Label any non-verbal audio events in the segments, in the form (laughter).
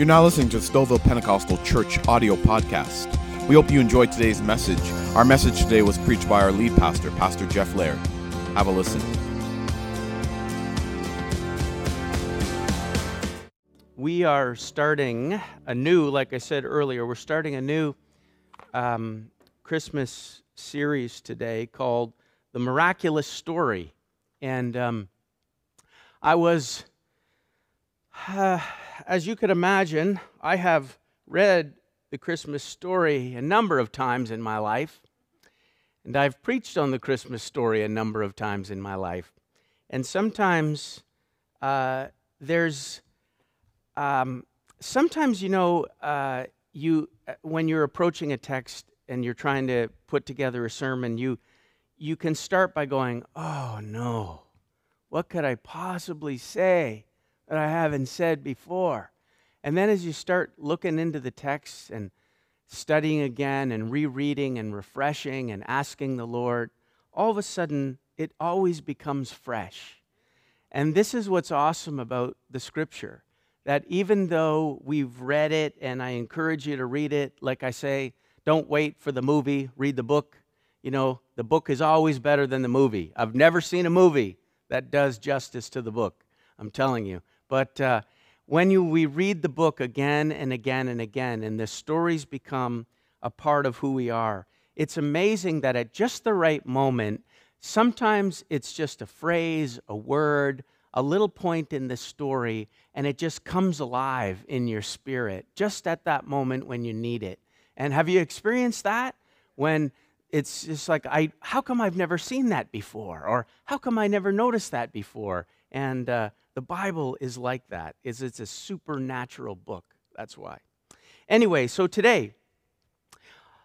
You're now listening to the Stouffville Pentecostal Church audio podcast. We hope you enjoyed today's message. Our message today was preached by our lead pastor, Pastor Jeff Laird. Have a listen. We are starting a new, like I said earlier, we're starting a new um, Christmas series today called The Miraculous Story. And um, I was, (sighs) uh, as you could imagine, I have read the Christmas story a number of times in my life. And I've preached on the Christmas story a number of times in my life. And sometimes uh, there's, um, sometimes, you know, uh, you, uh, when you're approaching a text and you're trying to put together a sermon, you, you can start by going, oh no, what could I possibly say that I haven't said before? And then as you start looking into the text and studying again and rereading and refreshing and asking the Lord, all of a sudden it always becomes fresh. And this is what's awesome about the scripture that even though we've read it, and I encourage you to read it, like I say, don't wait for the movie, read the book. You know, the book is always better than the movie. I've never seen a movie that does justice to the book, I'm telling you. But uh, when you, we read the book again and again and again, and the stories become a part of who we are, it's amazing that at just the right moment, sometimes it's just a phrase, a word, a little point in the story, and it just comes alive in your spirit just at that moment when you need it. And have you experienced that? When it's just like, I, how come I've never seen that before? Or how come I never noticed that before? And uh, the Bible is like that. Is it's a supernatural book. That's why. Anyway, so today,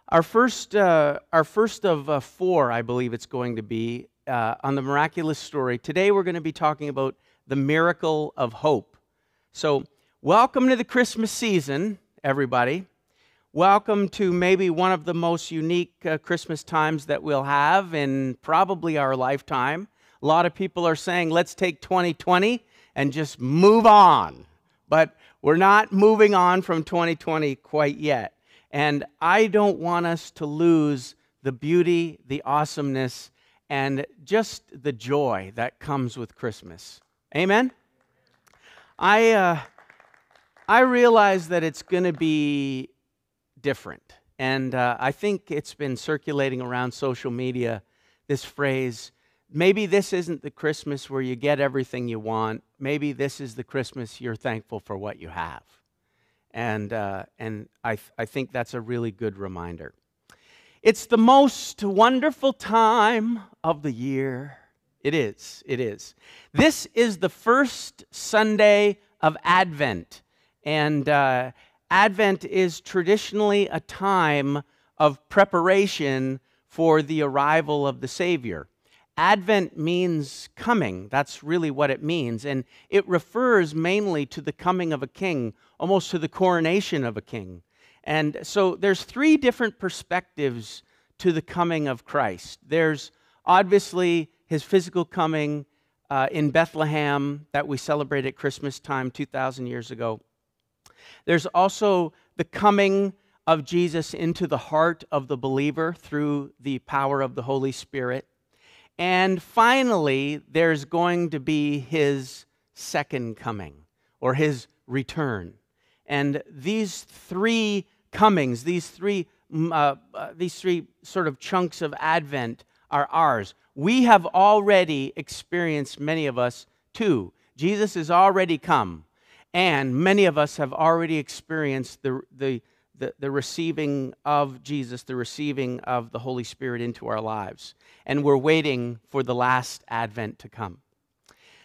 our first, uh, our first of uh, four, I believe it's going to be, uh, on the miraculous story. Today, we're going to be talking about the miracle of hope. So, welcome to the Christmas season, everybody. Welcome to maybe one of the most unique uh, Christmas times that we'll have in probably our lifetime. A lot of people are saying, let's take 2020 and just move on. But we're not moving on from 2020 quite yet. And I don't want us to lose the beauty, the awesomeness, and just the joy that comes with Christmas. Amen? I, uh, I realize that it's going to be different. And uh, I think it's been circulating around social media this phrase maybe this isn't the Christmas where you get everything you want. Maybe this is the Christmas you're thankful for what you have. And, uh, and I, th- I think that's a really good reminder. It's the most wonderful time of the year. It is. It is. This is the first Sunday of Advent. And uh, Advent is traditionally a time of preparation for the arrival of the Savior. Advent means coming. That's really what it means. And it refers mainly to the coming of a king, almost to the coronation of a king. And so there's three different perspectives to the coming of Christ. There's obviously his physical coming uh, in Bethlehem that we celebrate at Christmas time 2,000 years ago. There's also the coming of Jesus into the heart of the believer through the power of the Holy Spirit. And finally, there's going to be his second coming or his return. And these three comings, these three, mm, uh, uh, these three sort of chunks of Advent are ours. We have already experienced, many of us, too. Jesus has already come, and many of us have already experienced the, the, the, the receiving of Jesus, the receiving of the Holy Spirit into our lives. And we're waiting for the last advent to come.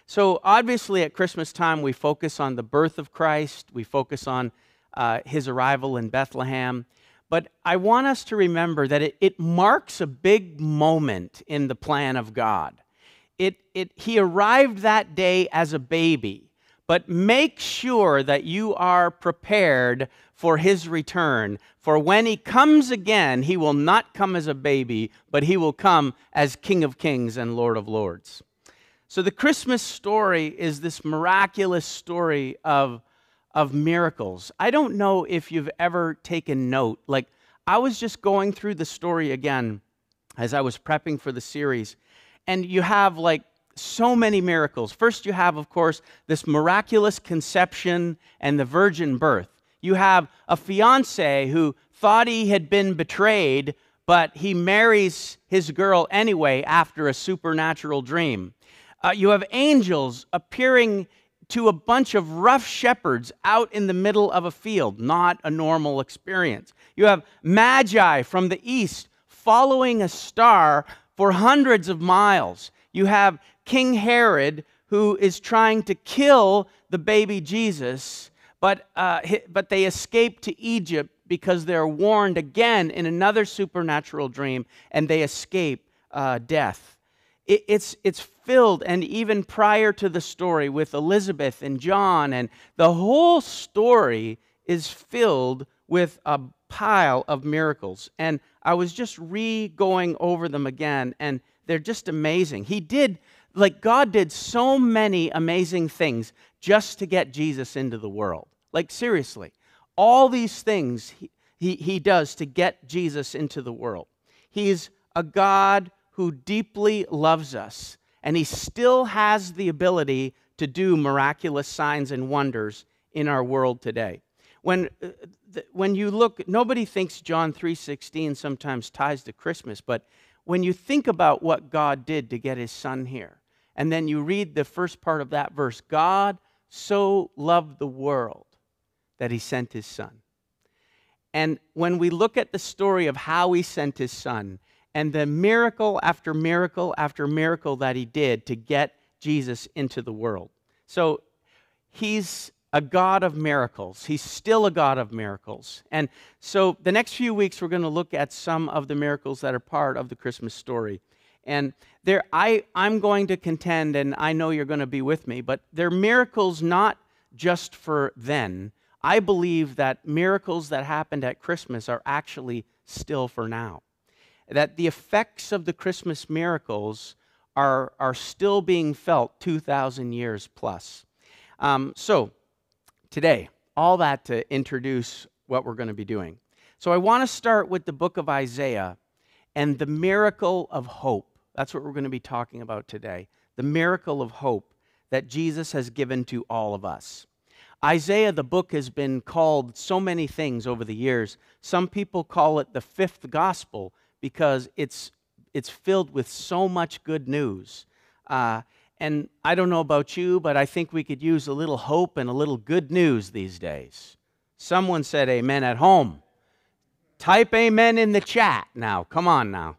So, obviously, at Christmas time, we focus on the birth of Christ, we focus on uh, his arrival in Bethlehem. But I want us to remember that it, it marks a big moment in the plan of God. It, it, he arrived that day as a baby but make sure that you are prepared for his return. For when he comes again, he will not come as a baby, but he will come as King of Kings and Lord of Lords. So the Christmas story is this miraculous story of, of miracles. I don't know if you've ever taken note. Like, I was just going through the story again as I was prepping for the series, and you have like so many miracles. First, you have, of course, this miraculous conception and the virgin birth. You have a fiance who thought he had been betrayed, but he marries his girl anyway after a supernatural dream. Uh, you have angels appearing to a bunch of rough shepherds out in the middle of a field, not a normal experience. You have magi from the east following a star for hundreds of miles. You have King Herod who is trying to kill the baby Jesus, but, uh, but they escape to Egypt because they're warned again in another supernatural dream and they escape uh, death. It, it's, it's filled, and even prior to the story with Elizabeth and John, and the whole story is filled with a pile of miracles. And I was just re going over them again, and they're just amazing. He did, like, God did so many amazing things just to get Jesus into the world. Like, seriously, all these things he, he, he does to get Jesus into the world. He's a God who deeply loves us, and he still has the ability to do miraculous signs and wonders in our world today. When, uh, when you look, nobody thinks John 3.16 sometimes ties to Christmas, but when you think about what God did to get his son here, and then you read the first part of that verse, God so loved the world that he sent his son. And when we look at the story of how he sent his son, and the miracle after miracle after miracle that he did to get Jesus into the world. So he's a God of miracles. He's still a God of miracles. And so the next few weeks, we're going to look at some of the miracles that are part of the Christmas story. And there, I, I'm going to contend, and I know you're going to be with me, but they're miracles not just for then. I believe that miracles that happened at Christmas are actually still for now that the effects of the Christmas miracles are, are still being felt 2,000 years plus. Um, so, today, all that to introduce what we're going to be doing. So, I want to start with the book of Isaiah and the miracle of hope. That's what we're going to be talking about today. The miracle of hope that Jesus has given to all of us. Isaiah, the book, has been called so many things over the years. Some people call it the fifth gospel because it's, it's filled with so much good news. Uh, and I don't know about you, but I think we could use a little hope and a little good news these days. Someone said amen at home. Type amen in the chat now. Come on now.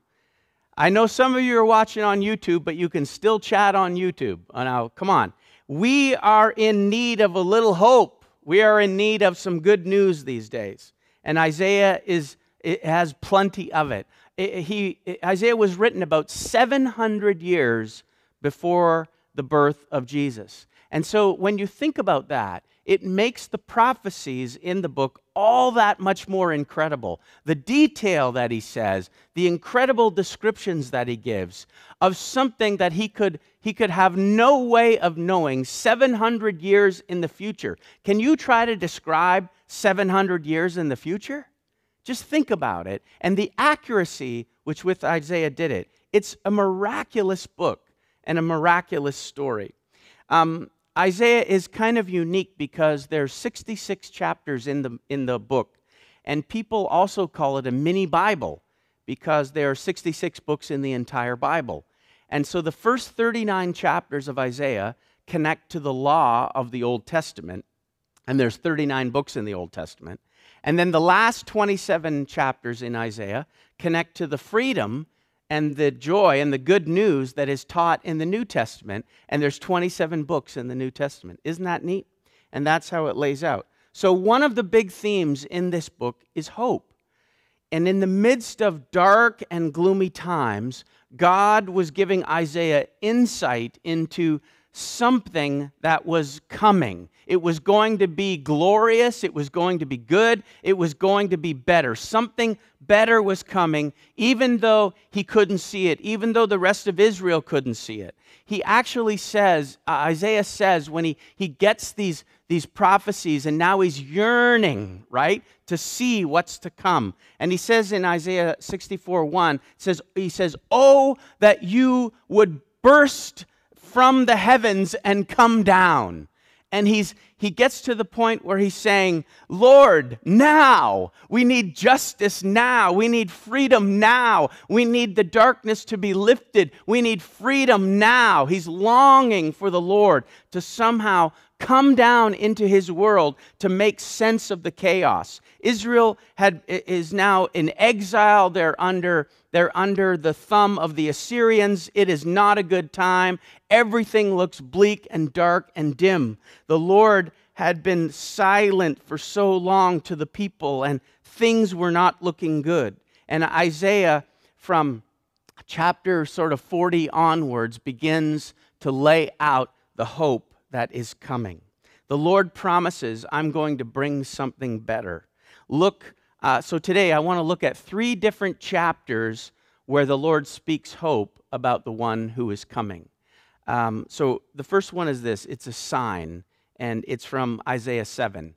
I know some of you are watching on YouTube, but you can still chat on YouTube. Uh, now, come on. We are in need of a little hope. We are in need of some good news these days. And Isaiah is it has plenty of it he, Isaiah was written about 700 years before the birth of Jesus. And so when you think about that, it makes the prophecies in the book all that much more incredible. The detail that he says, the incredible descriptions that he gives of something that he could, he could have no way of knowing 700 years in the future. Can you try to describe 700 years in the future? Just think about it and the accuracy which with Isaiah did it. It's a miraculous book and a miraculous story. Um, Isaiah is kind of unique because there's 66 chapters in the, in the book, and people also call it a mini Bible because there are 66 books in the entire Bible. And so the first 39 chapters of Isaiah connect to the law of the Old Testament, and there's 39 books in the Old Testament. And then the last 27 chapters in Isaiah connect to the freedom and the joy and the good news that is taught in the New Testament. And there's 27 books in the New Testament. Isn't that neat? And that's how it lays out. So, one of the big themes in this book is hope. And in the midst of dark and gloomy times, God was giving Isaiah insight into something that was coming. It was going to be glorious. It was going to be good. It was going to be better. Something better was coming, even though he couldn't see it, even though the rest of Israel couldn't see it. He actually says, uh, Isaiah says, when he, he gets these, these prophecies and now he's yearning, right, to see what's to come. And he says in Isaiah 64 1, says, he says, Oh, that you would burst from the heavens and come down. And he's, he gets to the point where he's saying, Lord, now. We need justice now. We need freedom now. We need the darkness to be lifted. We need freedom now. He's longing for the Lord to somehow come down into his world to make sense of the chaos. Israel had, is now in exile. They're under they're under the thumb of the Assyrians. It is not a good time. Everything looks bleak and dark and dim. The Lord had been silent for so long to the people, and things were not looking good. And Isaiah, from chapter sort of 40 onwards, begins to lay out the hope that is coming. The Lord promises, I'm going to bring something better. Look uh, so today I want to look at three different chapters where the Lord speaks hope about the one who is coming. Um, so the first one is this it's a sign, and it's from Isaiah 7.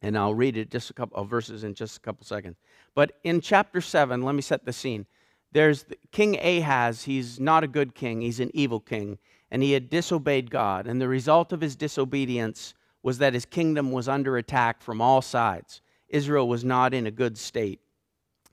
And I'll read it just a couple of verses in just a couple seconds. But in chapter 7, let me set the scene. There's King Ahaz. He's not a good king, he's an evil king. And he had disobeyed God. And the result of his disobedience was that his kingdom was under attack from all sides. Israel was not in a good state.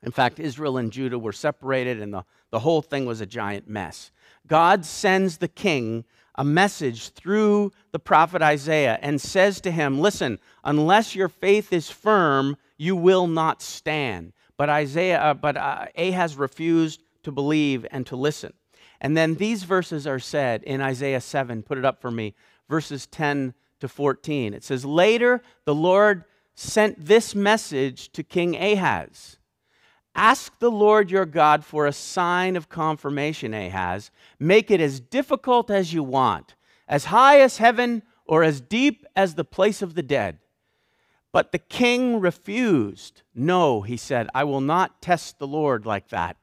In fact, Israel and Judah were separated, and the, the whole thing was a giant mess. God sends the king a message through the prophet Isaiah and says to him, Listen, unless your faith is firm, you will not stand. But Isaiah, uh, but uh, Ahaz refused to believe and to listen. And then these verses are said in Isaiah 7, put it up for me, verses 10 to 14. It says, Later the Lord sent this message to King Ahaz Ask the Lord your God for a sign of confirmation, Ahaz. Make it as difficult as you want, as high as heaven or as deep as the place of the dead. But the king refused. No, he said, I will not test the Lord like that.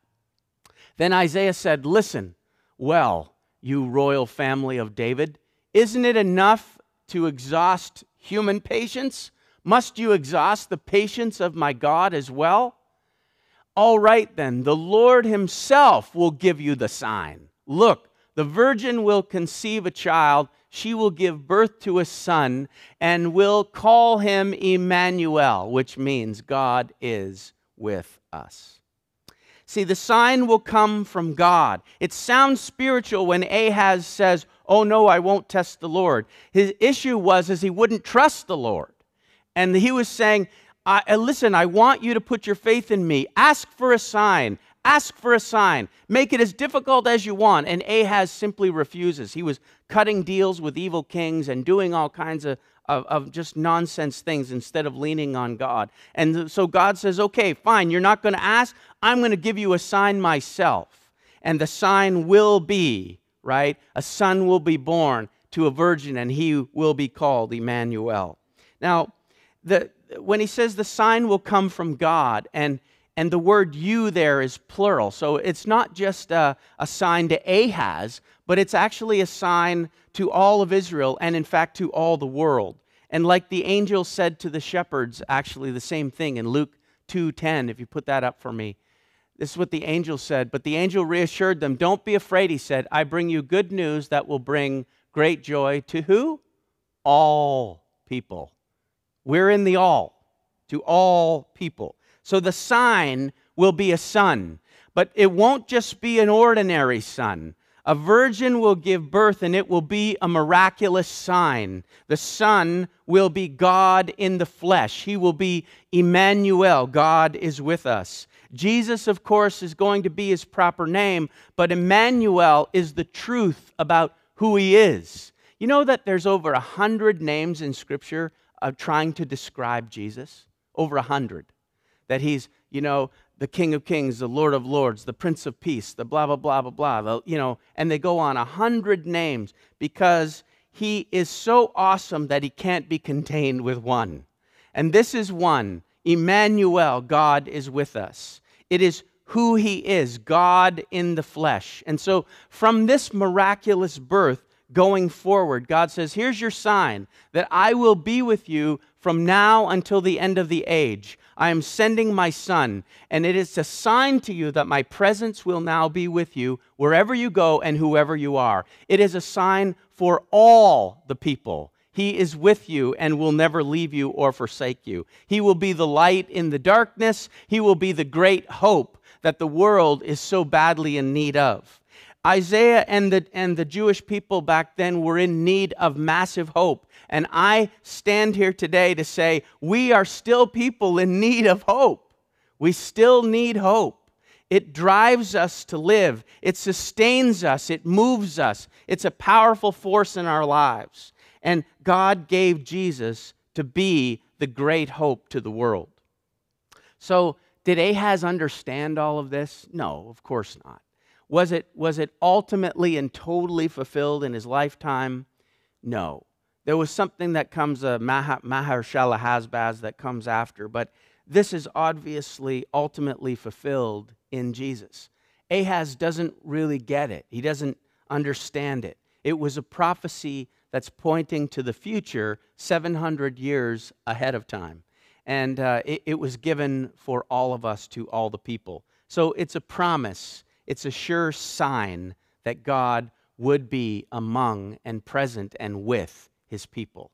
Then Isaiah said, Listen, well, you royal family of David, isn't it enough to exhaust human patience? Must you exhaust the patience of my God as well? All right, then, the Lord Himself will give you the sign. Look, the virgin will conceive a child, she will give birth to a son, and will call him Emmanuel, which means God is with us. See, the sign will come from God. It sounds spiritual when Ahaz says, Oh no, I won't test the Lord. His issue was is he wouldn't trust the Lord. And he was saying, I, uh, Listen, I want you to put your faith in me. Ask for a sign. Ask for a sign. Make it as difficult as you want. And Ahaz simply refuses. He was cutting deals with evil kings and doing all kinds of, of, of, just nonsense things instead of leaning on God. And so God says, okay, fine, you're not going to ask. I'm going to give you a sign myself. And the sign will be, right? A son will be born to a virgin, and he will be called Emmanuel. Now, the, when he says the sign will come from God, and, and the word you there is plural. So it's not just a, a sign to Ahaz, but it's actually a sign to all of Israel, and in fact to all the world. And like the angel said to the shepherds, actually the same thing in Luke 2:10, if you put that up for me. This is what the angel said, but the angel reassured them, "Don't be afraid," he said. "I bring you good news that will bring great joy to who? All people." We're in the all, to all people. So the sign will be a son, but it won't just be an ordinary son. A virgin will give birth, and it will be a miraculous sign. The Son will be God in the flesh. He will be Emmanuel. God is with us. Jesus, of course, is going to be his proper name, but Emmanuel is the truth about who he is. You know that there's over a hundred names in Scripture of trying to describe Jesus? Over a hundred. That he's, you know, the King of Kings, the Lord of Lords, the Prince of Peace, the blah, blah, blah, blah, blah, the, you know, and they go on a hundred names because he is so awesome that he can't be contained with one. And this is one Emmanuel, God is with us. It is who he is, God in the flesh. And so, from this miraculous birth going forward, God says, Here's your sign that I will be with you from now until the end of the age. I am sending my son, and it is a sign to you that my presence will now be with you wherever you go and whoever you are. It is a sign for all the people. He is with you and will never leave you or forsake you. He will be the light in the darkness. He will be the great hope that the world is so badly in need of. Isaiah and the, and the Jewish people back then were in need of massive hope. And I stand here today to say we are still people in need of hope. We still need hope. It drives us to live, it sustains us, it moves us. It's a powerful force in our lives. And God gave Jesus to be the great hope to the world. So, did Ahaz understand all of this? No, of course not. Was it, was it ultimately and totally fulfilled in his lifetime? No. There was something that comes, uh, Maher-shalal-hash-baz, that comes after, but this is obviously ultimately fulfilled in Jesus. Ahaz doesn't really get it, he doesn't understand it. It was a prophecy that's pointing to the future 700 years ahead of time. And uh, it, it was given for all of us to all the people. So it's a promise, it's a sure sign that God would be among and present and with his people.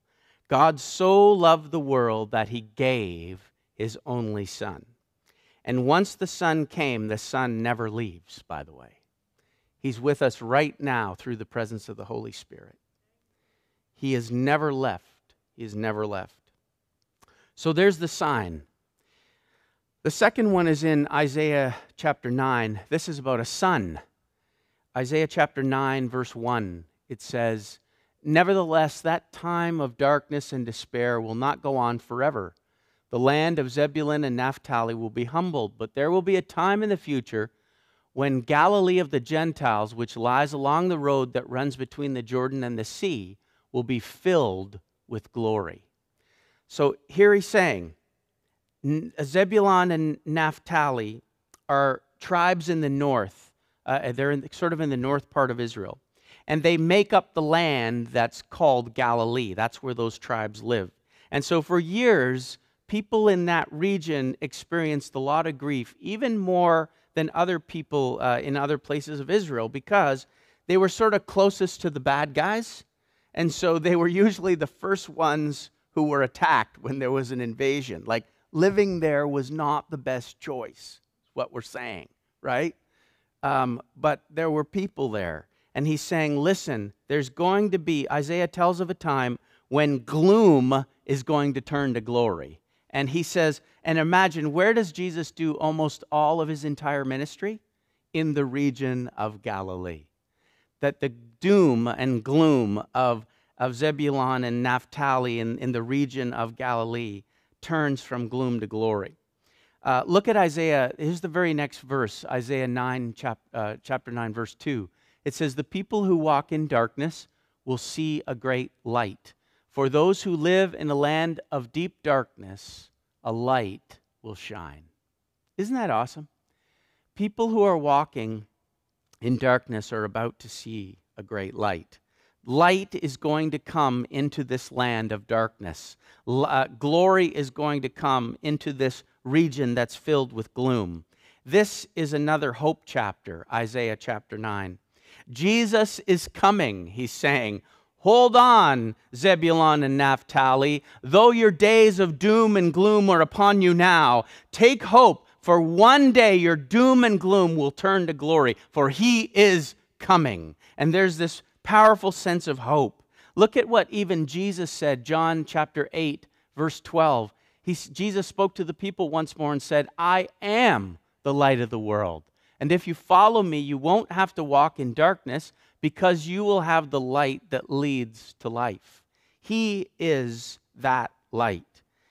God so loved the world that he gave his only son. And once the son came, the son never leaves, by the way. He's with us right now through the presence of the Holy Spirit. He has never left. He has never left. So there's the sign. The second one is in Isaiah chapter 9. This is about a son. Isaiah chapter 9, verse 1. It says, Nevertheless, that time of darkness and despair will not go on forever. The land of Zebulun and Naphtali will be humbled, but there will be a time in the future when Galilee of the Gentiles, which lies along the road that runs between the Jordan and the sea, will be filled with glory. So here he's saying Zebulun and Naphtali are tribes in the north. Uh, they're in, sort of in the north part of Israel and they make up the land that's called Galilee. That's where those tribes live. And so for years, people in that region experienced a lot of grief, even more than other people uh, in other places of Israel, because they were sort of closest to the bad guys. And so they were usually the first ones who were attacked when there was an invasion. Like living there was not the best choice, what we're saying, right? Um, but there were people there and he's saying, listen, there's going to be, Isaiah tells of a time when gloom is going to turn to glory. And he says, and imagine, where does Jesus do almost all of his entire ministry? In the region of Galilee. That the doom and gloom of, of Zebulun and Naphtali in, in the region of Galilee turns from gloom to glory. Uh, look at Isaiah. Here's the very next verse Isaiah 9, chap, uh, chapter 9, verse 2. It says, The people who walk in darkness will see a great light. For those who live in a land of deep darkness, a light will shine. Isn't that awesome? People who are walking in darkness are about to see a great light. Light is going to come into this land of darkness. Uh, glory is going to come into this region that's filled with gloom. This is another hope chapter, Isaiah chapter 9. Jesus is coming, he's saying. Hold on, Zebulun and Naphtali. Though your days of doom and gloom are upon you now, take hope, for one day your doom and gloom will turn to glory, for he is coming. And there's this powerful sense of hope. Look at what even Jesus said, John chapter 8, verse 12. He, Jesus spoke to the people once more and said, I am the light of the world. And if you follow me, you won't have to walk in darkness because you will have the light that leads to life. He is that light.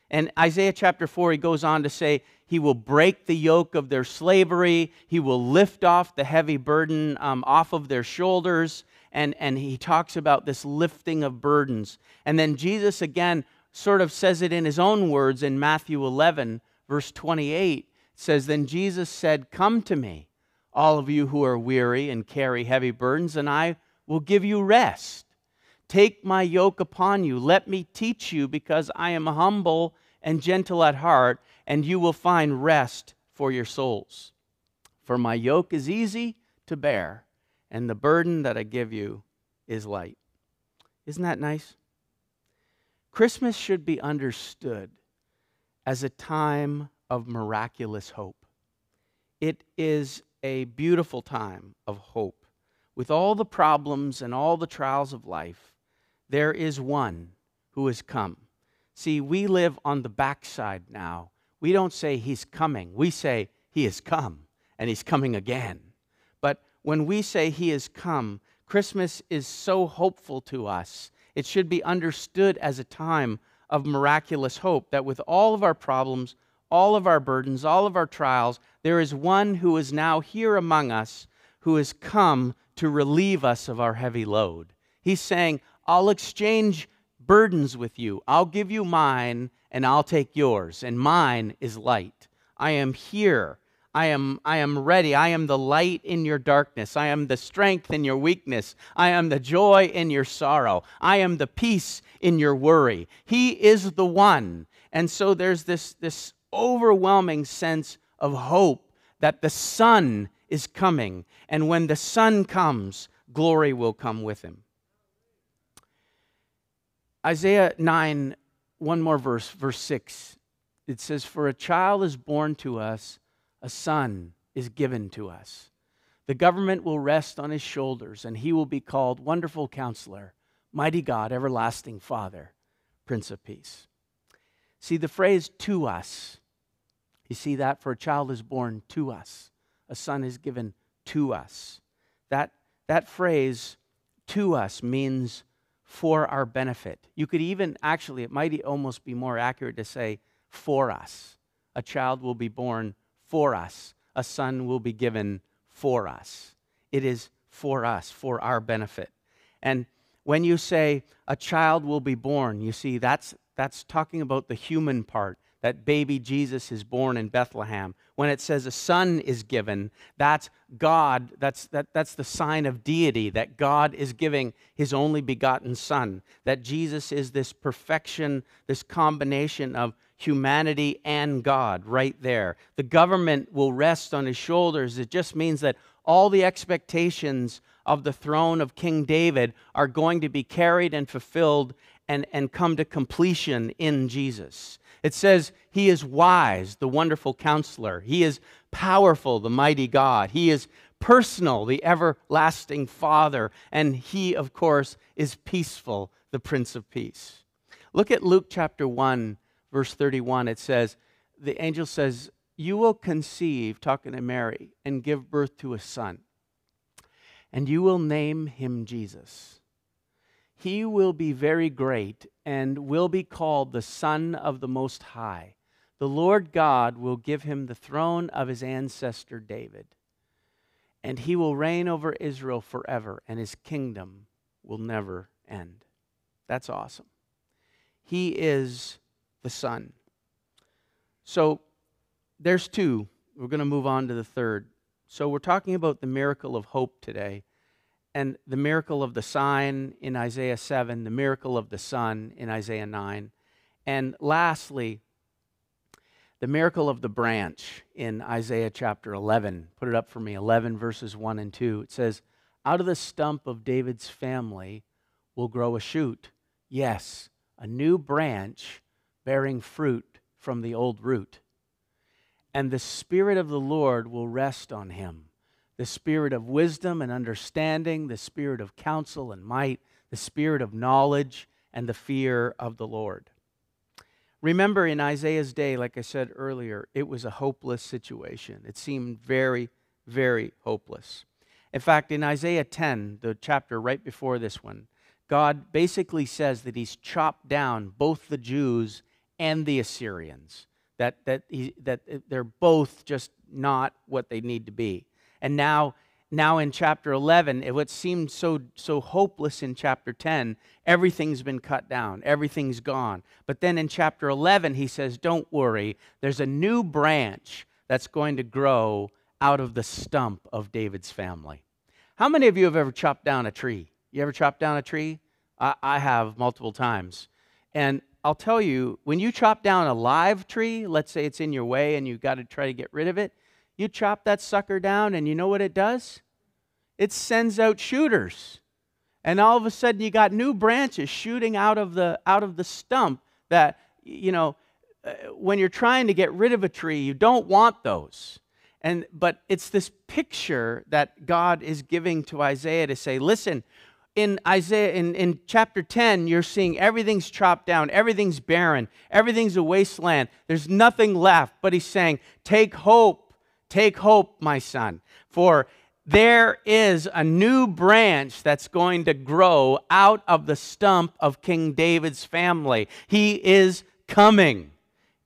And Isaiah chapter 4, he goes on to say, He will break the yoke of their slavery, He will lift off the heavy burden um, off of their shoulders. And, and he talks about this lifting of burdens. And then Jesus again sort of says it in his own words in Matthew 11, verse 28. says, Then Jesus said, Come to me, all of you who are weary and carry heavy burdens, and I will give you rest. Take my yoke upon you. Let me teach you, because I am humble and gentle at heart, and you will find rest for your souls. For my yoke is easy to bear, and the burden that I give you is light. Isn't that nice? Christmas should be understood as a time of miraculous hope. It is a beautiful time of hope. With all the problems and all the trials of life, there is one who has come. See, we live on the backside now. We don't say he's coming, we say he has come and he's coming again. When we say he has come, Christmas is so hopeful to us. It should be understood as a time of miraculous hope that with all of our problems, all of our burdens, all of our trials, there is one who is now here among us who has come to relieve us of our heavy load. He's saying, I'll exchange burdens with you. I'll give you mine, and I'll take yours, and mine is light. I am here. I am, I am ready. I am the light in your darkness. I am the strength in your weakness. I am the joy in your sorrow. I am the peace in your worry. He is the one. And so there's this, this overwhelming sense of hope that the Son is coming. And when the Son comes, glory will come with him. Isaiah 9, one more verse, verse 6. It says, For a child is born to us, a son is given to us. The government will rest on his shoulders, and he will be called Wonderful Counselor, Mighty God, Everlasting Father, Prince of Peace. See, the phrase to us, you see that? For a child is born to us, a son is given to us. That, that phrase, to us, means for our benefit. You could even, actually, it might almost be more accurate to say, for us. A child will be born for us, a son will be given for us. It is for us, for our benefit. And when you say a child will be born, you see, that's, that's talking about the human part that baby Jesus is born in Bethlehem. When it says a son is given, that's God, that's, that, that's the sign of deity, that God is giving his only begotten son, that Jesus is this perfection, this combination of humanity and God right there. The government will rest on his shoulders. It just means that all the expectations of the throne of King David are going to be carried and fulfilled and, and come to completion in Jesus. It says, He is wise, the wonderful counselor. He is powerful, the mighty God. He is personal, the everlasting Father. And He, of course, is peaceful, the Prince of Peace. Look at Luke chapter 1, verse 31. It says, The angel says, You will conceive, talking to Mary, and give birth to a son. And you will name him Jesus he will be very great and will be called the Son of the Most High. The Lord God will give him the throne of his ancestor David, and he will reign over Israel forever, and his kingdom will never end. That's awesome. He is the Son. So there's two. We're going to move on to the third. So we're talking about the miracle of hope today and the miracle of the sign in Isaiah 7, the miracle of the Son in Isaiah 9. And lastly, the miracle of the branch in Isaiah chapter 11. Put it up for me 11 verses 1 and 2. It says, Out of the stump of David's family will grow a shoot. Yes, a new branch bearing fruit from the old root. And the Spirit of the Lord will rest on him the spirit of wisdom and understanding, the spirit of counsel and might, the spirit of knowledge and the fear of the Lord. Remember, in Isaiah's day, like I said earlier, it was a hopeless situation. It seemed very, very hopeless. In fact, in Isaiah 10, the chapter right before this one, God basically says that He's chopped down both the Jews and the Assyrians. That, that, he, that uh, they're both just not what they need to be. And now, now in chapter 11, it, what seemed so, so hopeless in chapter 10, everything's been cut down, everything's gone. But then in chapter 11, he says, Don't worry, there's a new branch that's going to grow out of the stump of David's family. How many of you have ever chopped down a tree? You ever chopped down a tree? I, I have multiple times. And I'll tell you, when you chop down a live tree, let's say it's in your way and you've got to try to get rid of it, you chop that sucker down and you know what it does? It sends out shooters. And all of a sudden you got new branches shooting out of the out of the stump that you know uh, when you're trying to get rid of a tree, you don't want those. And but it's this picture that God is giving to Isaiah to say, listen, in Isaiah, in, in chapter 10, you're seeing everything's chopped down, everything's barren, everything's a wasteland. There's nothing left. But he's saying, Take hope, take hope, my son. For there is a new branch that's going to grow out of the stump of King David's family. He is coming.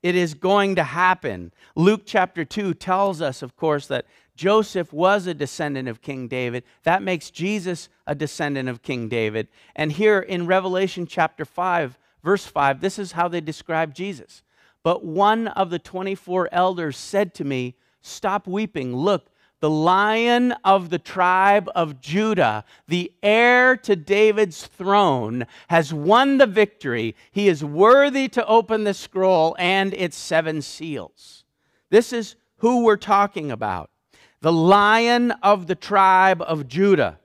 It is going to happen. Luke chapter 2 tells us, of course, that Joseph was a descendant of King David. That makes Jesus a descendant of King David. And here in Revelation chapter 5, verse 5, this is how they describe Jesus. But one of the 24 elders said to me, Stop weeping. Look, the lion of the tribe of Judah, the heir to David's throne, has won the victory. He is worthy to open the scroll and its seven seals. This is who we're talking about the lion of the tribe of Judah.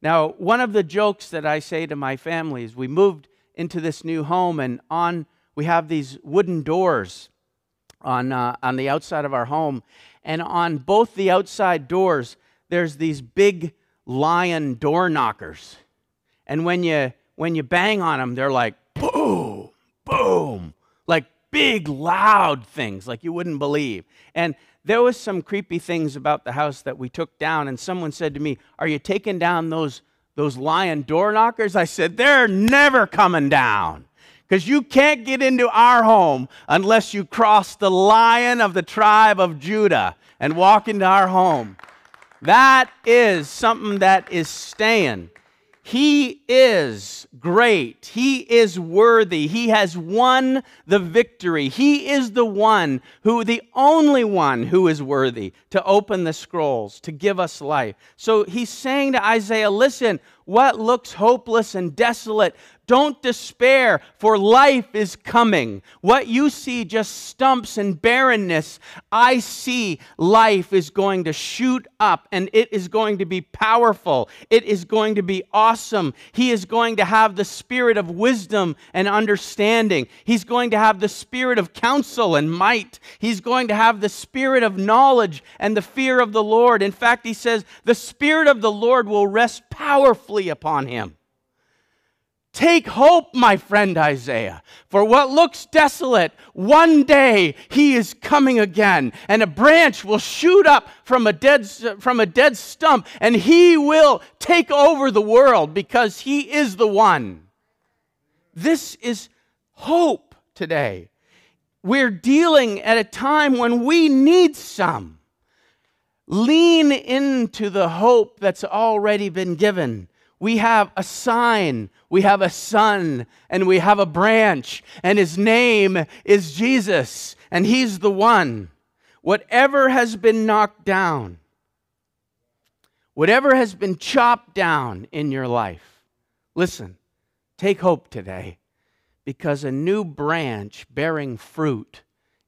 Now, one of the jokes that I say to my family is we moved into this new home, and on we have these wooden doors on, uh, on the outside of our home. And on both the outside doors, there's these big lion door knockers. And when you, when you bang on them, they're like boom, boom, like big, loud things like you wouldn't believe. And there was some creepy things about the house that we took down and someone said to me are you taking down those those lion door knockers? I said they're never coming down because you can't get into our home unless you cross the lion of the tribe of judah and walk into our home. That is something that is staying he is great. He is worthy. He has won the victory. He is the one who, the only one who is worthy to open the scrolls, to give us life. So he's saying to Isaiah, listen, what looks hopeless and desolate don't despair, for life is coming. What you see just stumps and barrenness, I see life is going to shoot up and it is going to be powerful. It is going to be awesome. He is going to have the spirit of wisdom and understanding. He's going to have the spirit of counsel and might. He's going to have the spirit of knowledge and the fear of the Lord. In fact, he says, the spirit of the Lord will rest powerfully upon him. Take hope, my friend Isaiah, for what looks desolate, one day he is coming again, and a branch will shoot up from a dead, from a dead stump, and he will take over the world because he is the one. This is hope today. We're dealing at a time when we need some. Lean into the hope that's already been given we have a sign, we have a son, and we have a branch, and his name is Jesus, and he's the one. Whatever has been knocked down, whatever has been chopped down in your life, listen, take hope today because a new branch bearing fruit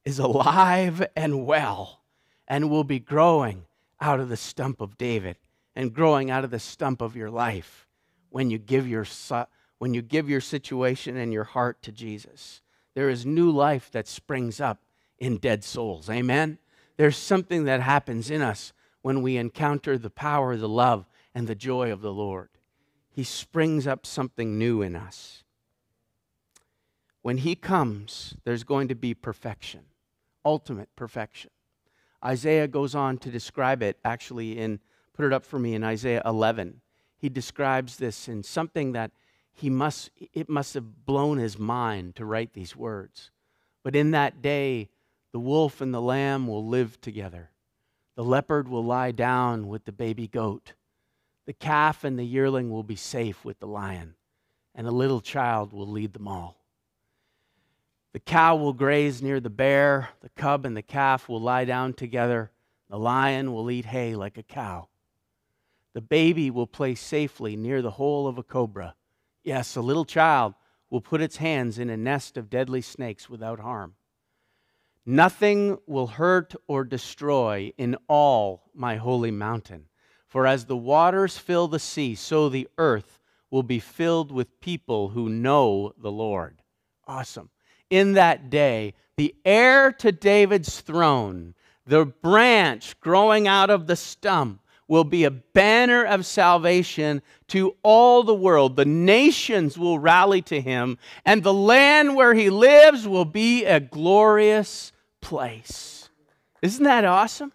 is alive and well and will be growing out of the stump of David and growing out of the stump of your life when you give your, when you give your situation and your heart to Jesus. There is new life that springs up in dead souls. Amen? There's something that happens in us when we encounter the power, the love, and the joy of the Lord. He springs up something new in us. When He comes, there's going to be perfection, ultimate perfection. Isaiah goes on to describe it actually in put it up for me in Isaiah 11. He describes this in something that he must, it must have blown his mind to write these words. But in that day, the wolf and the lamb will live together. The leopard will lie down with the baby goat. The calf and the yearling will be safe with the lion, and a little child will lead them all. The cow will graze near the bear, the cub and the calf will lie down together, the lion will eat hay like a cow. The baby will play safely near the hole of a cobra. Yes, a little child will put its hands in a nest of deadly snakes without harm. Nothing will hurt or destroy in all my holy mountain. For as the waters fill the sea, so the earth will be filled with people who know the Lord. Awesome. In that day, the heir to David's throne, the branch growing out of the stump, will be a banner of salvation to all the world. The nations will rally to him, and the land where he lives will be a glorious place. Isn't that awesome?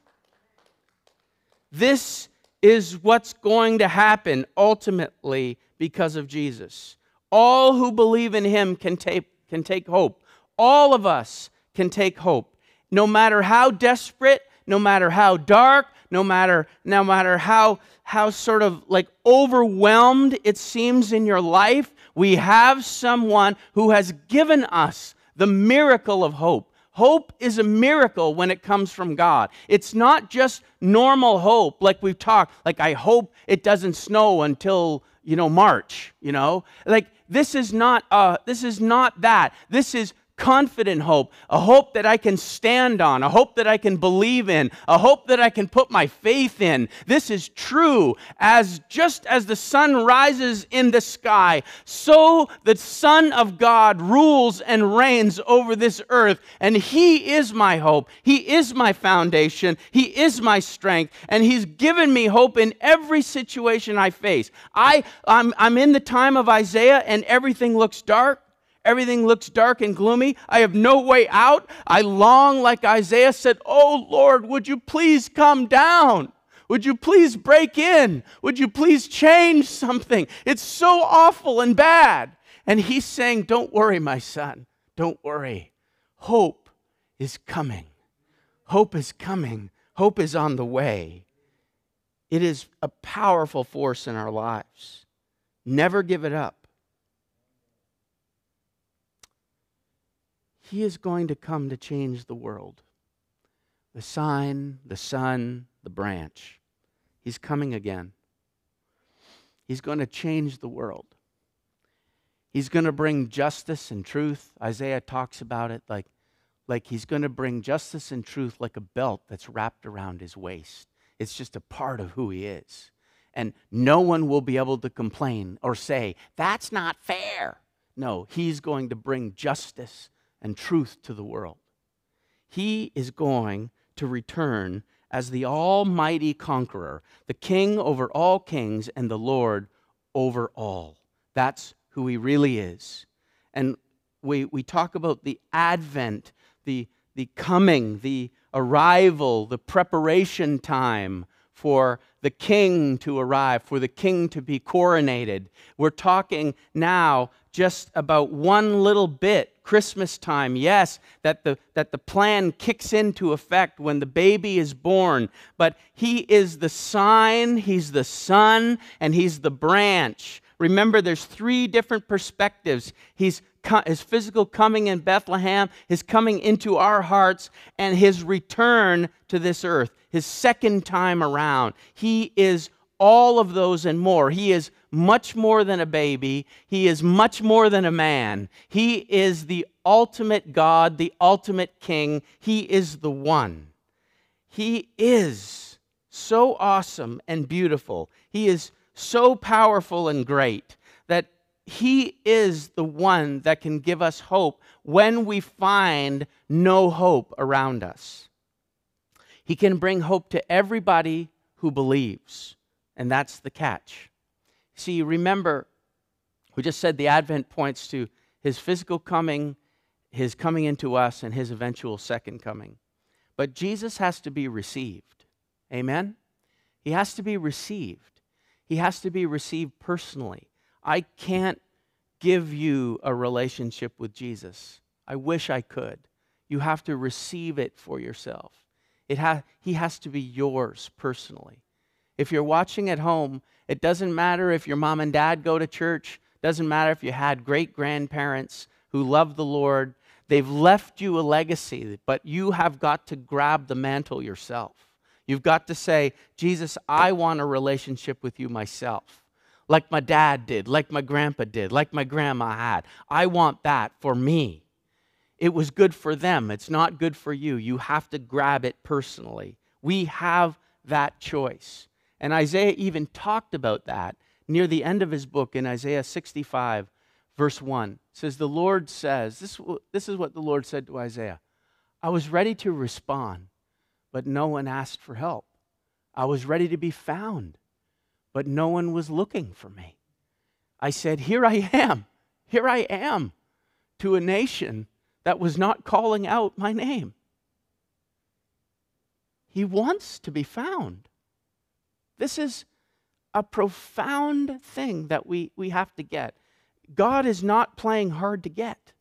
This is what's going to happen ultimately because of Jesus. All who believe in him can take, can take hope. All of us can take hope. No matter how desperate, no matter how dark, no matter no matter how how sort of like overwhelmed it seems in your life, we have someone who has given us the miracle of hope. Hope is a miracle when it comes from God. It's not just normal hope like we've talked, like I hope it doesn't snow until, you know, March, you know? Like this is not uh this is not that. This is confident hope, a hope that I can stand on, a hope that I can believe in, a hope that I can put my faith in. This is true. As just as the sun rises in the sky, so the Son of God rules and reigns over this earth, and He is my hope. He is my foundation. He is my strength, and He's given me hope in every situation I face. I, I'm, I'm in the time of Isaiah, and everything looks dark. Everything looks dark and gloomy. I have no way out. I long, like Isaiah said, Oh Lord, would you please come down? Would you please break in? Would you please change something? It's so awful and bad. And he's saying, Don't worry, my son. Don't worry. Hope is coming. Hope is coming. Hope is on the way. It is a powerful force in our lives. Never give it up. He is going to come to change the world. The sign, the sun, the branch. He's coming again. He's going to change the world. He's going to bring justice and truth. Isaiah talks about it like, like he's going to bring justice and truth like a belt that's wrapped around his waist. It's just a part of who he is. And no one will be able to complain or say, that's not fair. No, he's going to bring justice and truth to the world. He is going to return as the almighty conqueror, the king over all kings and the Lord over all. That's who he really is. And we, we talk about the advent, the, the coming, the arrival, the preparation time for the king to arrive, for the king to be coronated. We're talking now just about one little bit christmas time yes that the that the plan kicks into effect when the baby is born. But he is the sign he's the sun, and he's the branch. Remember there's three different perspectives. He's his physical coming in Bethlehem, his coming into our hearts, and his return to this earth, his second time around. He is all of those and more. He is much more than a baby. He is much more than a man. He is the ultimate God, the ultimate king. He is the one. He is so awesome and beautiful. He is so powerful and great that he is the one that can give us hope when we find no hope around us. He can bring hope to everybody who believes, and that's the catch. See, remember, we just said the Advent points to his physical coming, his coming into us, and his eventual second coming. But Jesus has to be received. Amen? He has to be received. He has to be received personally. I can't give you a relationship with Jesus. I wish I could. You have to receive it for yourself. It ha- he has to be yours personally. If you're watching at home, it doesn't matter if your mom and dad go to church, doesn't matter if you had great grandparents who loved the Lord. They've left you a legacy, but you have got to grab the mantle yourself. You've got to say, Jesus, I want a relationship with you myself, like my dad did, like my grandpa did, like my grandma had. I want that for me. It was good for them, it's not good for you. You have to grab it personally. We have that choice. And Isaiah even talked about that near the end of his book in Isaiah 65, verse 1. It says, The Lord says, this, this is what the Lord said to Isaiah I was ready to respond, but no one asked for help. I was ready to be found, but no one was looking for me. I said, Here I am, here I am, to a nation that was not calling out my name. He wants to be found. This is a profound thing that we, we have to get. God is not playing hard to get,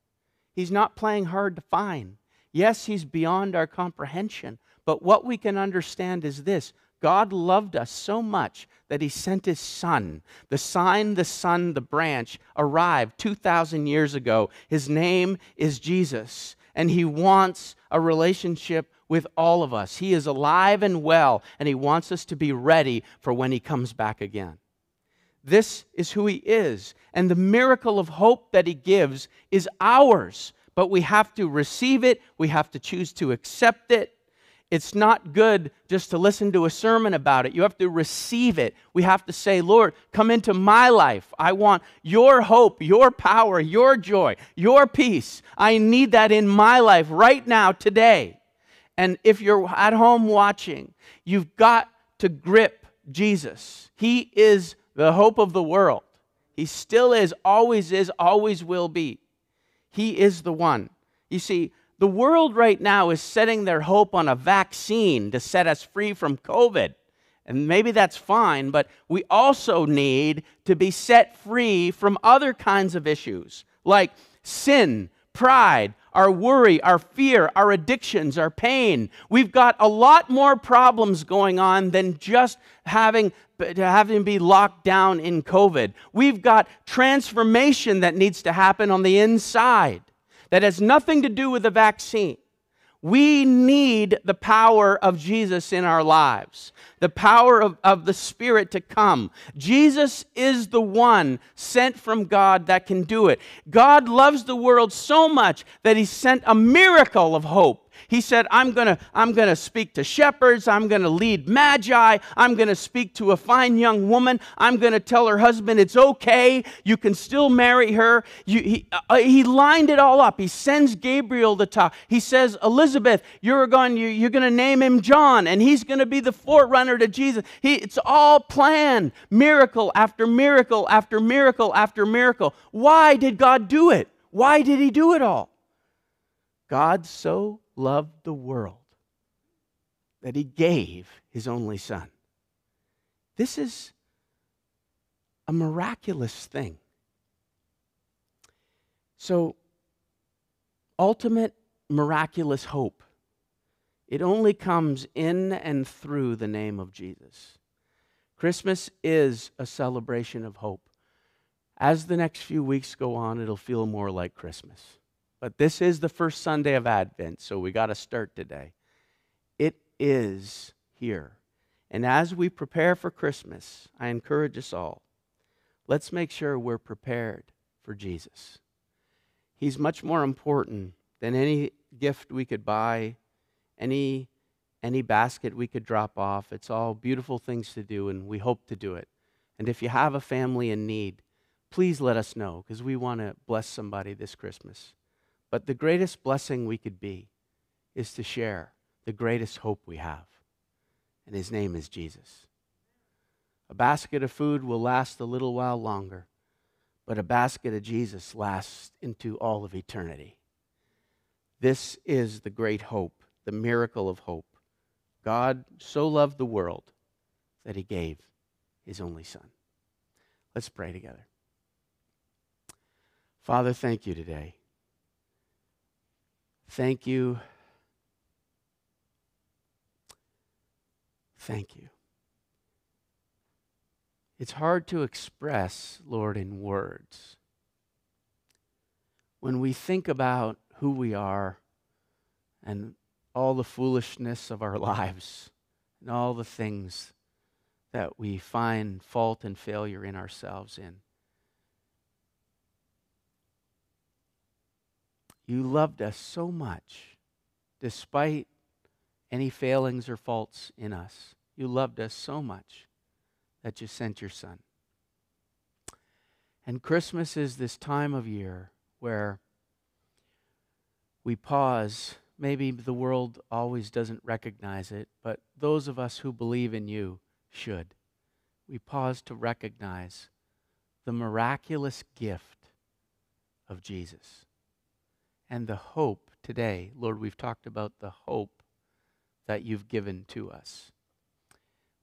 He's not playing hard to find. Yes, He's beyond our comprehension, but what we can understand is this God loved us so much that He sent His Son. The sign, the Son, the branch arrived 2,000 years ago. His name is Jesus, and He wants a relationship with all of us. He is alive and well, and He wants us to be ready for when He comes back again. This is who He is, and the miracle of hope that He gives is ours, but we have to receive it, we have to choose to accept it. It's not good just to listen to a sermon about it. You have to receive it. We have to say, Lord, come into my life. I want your hope, your power, your joy, your peace. I need that in my life right now, today. And if you're at home watching, you've got to grip Jesus. He is the hope of the world. He still is, always is, always will be. He is the one. You see, the world right now is setting their hope on a vaccine to set us free from COVID. And maybe that's fine, but we also need to be set free from other kinds of issues like sin, pride, our worry, our fear, our addictions, our pain. We've got a lot more problems going on than just having having be locked down in COVID. We've got transformation that needs to happen on the inside that has nothing to do with the vaccine. We need the power of Jesus in our lives, the power of, of the Spirit to come. Jesus is the one sent from God that can do it. God loves the world so much that He sent a miracle of hope he said, I'm going to I'm going to speak to shepherds. I'm going to lead magi. I'm going to speak to a fine young woman. I'm going to tell her husband it's okay. You can still marry her. You, he, uh, he lined it all up. He sends Gabriel to talk. He says, Elizabeth, you're going, you, you're going to name him John, and he's going to be the forerunner to Jesus. He, it's all planned. Miracle after miracle after miracle after miracle. Why did God do it? Why did he do it all? God so loved the world that he gave his only son. This is a miraculous thing. So, ultimate miraculous hope. It only comes in and through the name of Jesus. Christmas is a celebration of hope. As the next few weeks go on, it'll feel more like Christmas. But this is the first Sunday of Advent, so we got to start today. It is here. And as we prepare for Christmas, I encourage us all let's make sure we're prepared for Jesus. He's much more important than any gift we could buy, any, any basket we could drop off. It's all beautiful things to do, and we hope to do it. And if you have a family in need, please let us know because we want to bless somebody this Christmas. But the greatest blessing we could be is to share the greatest hope we have. And his name is Jesus. A basket of food will last a little while longer, but a basket of Jesus lasts into all of eternity. This is the great hope, the miracle of hope. God so loved the world that he gave his only Son. Let's pray together. Father, thank you today Thank you. Thank you. It's hard to express, Lord, in words. When we think about who we are and all the foolishness of our (laughs) lives and all the things that we find fault and failure in ourselves in. You loved us so much, despite any failings or faults in us. You loved us so much that you sent your son. And Christmas is this time of year where we pause. Maybe the world always doesn't recognize it, but those of us who believe in you should. We pause to recognize the miraculous gift of Jesus and the hope today. Lord, we've talked about the hope that you've given to us.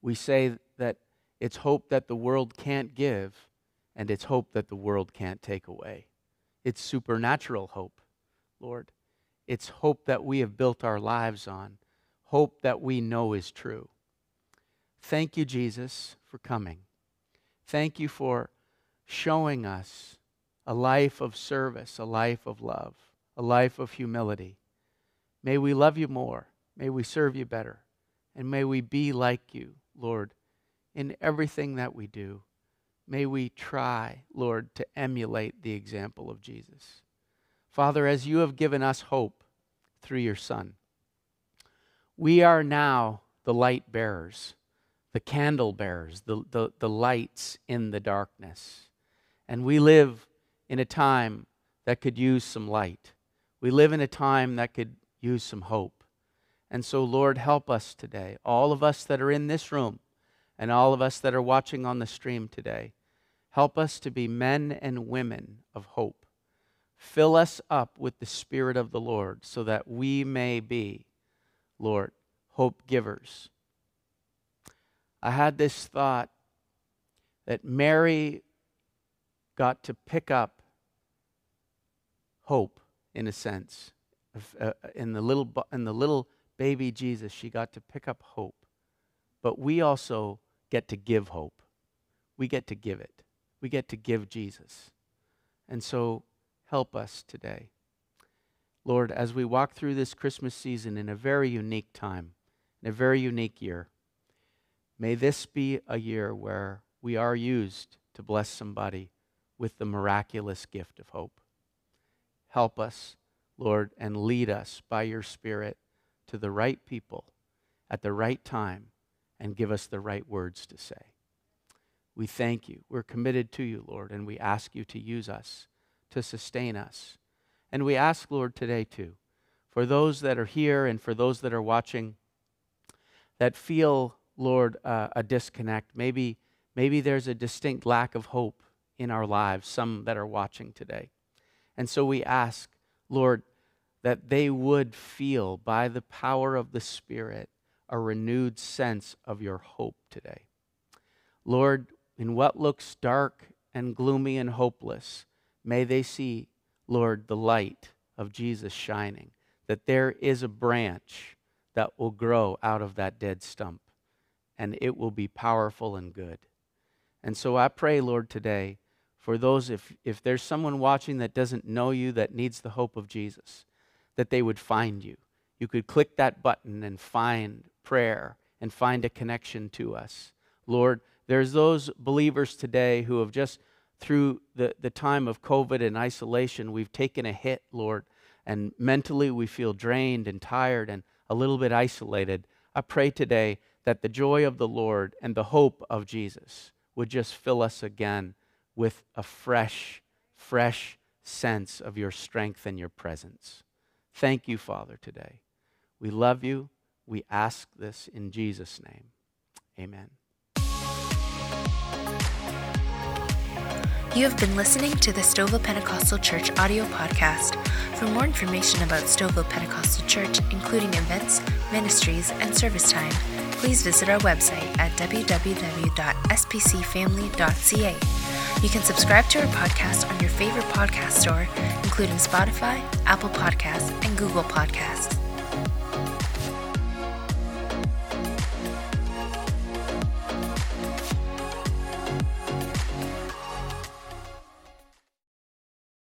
We say that it's hope that the world can't give, and it's hope that the world can't take away. It's supernatural hope, Lord. It's hope that we have built our lives on, hope that we know is true. Thank you, Jesus, for coming. Thank you for showing us a life of service, a life of love, a life of humility. May we love you more. May we serve you better. And may we be like you, Lord, in everything that we do. May we try, Lord, to emulate the example of Jesus. Father, as you have given us hope through your Son, we are now the light bearers, the candle bearers, the, the, the lights in the darkness. And we live in a time that could use some light. We live in a time that could use some hope. And so, Lord, help us today, all of us that are in this room and all of us that are watching on the stream today. Help us to be men and women of hope. Fill us up with the Spirit of the Lord so that we may be, Lord, hope givers. I had this thought that Mary got to pick up hope in a sense. Uh, in, the little, in the little baby Jesus, she got to pick up hope. But we also get to give hope. We get to give it. We get to give Jesus. And so help us today. Lord, as we walk through this Christmas season in a very unique time, in a very unique year, may this be a year where we are used to bless somebody with the miraculous gift of hope. Help us, Lord, and lead us by your Spirit to the right people at the right time and give us the right words to say. We thank you. We're committed to you, Lord, and we ask you to use us to sustain us. And we ask, Lord, today too, for those that are here and for those that are watching that feel, Lord, uh, a disconnect. Maybe, maybe there's a distinct lack of hope in our lives, some that are watching today. And so we ask, Lord, that they would feel by the power of the Spirit a renewed sense of your hope today. Lord, in what looks dark and gloomy and hopeless, may they see, Lord, the light of Jesus shining, that there is a branch that will grow out of that dead stump, and it will be powerful and good. And so I pray, Lord, today, for those, if, if there's someone watching that doesn't know you, that needs the hope of Jesus, that they would find you. You could click that button and find prayer and find a connection to us. Lord, there's those believers today who have just, through the, the time of COVID and isolation, we've taken a hit, Lord, and mentally we feel drained and tired and a little bit isolated. I pray today that the joy of the Lord and the hope of Jesus would just fill us again with a fresh, fresh sense of your strength and your presence. Thank you, Father, today. We love you. We ask this in Jesus' name. Amen. You have been listening to the Stouffville Pentecostal Church audio podcast. For more information about Stouffville Pentecostal Church, including events, ministries, and service time, please visit our website at www.spcfamily.ca. You can subscribe to our podcast on your favorite podcast store, including Spotify, Apple Podcasts, and Google Podcasts.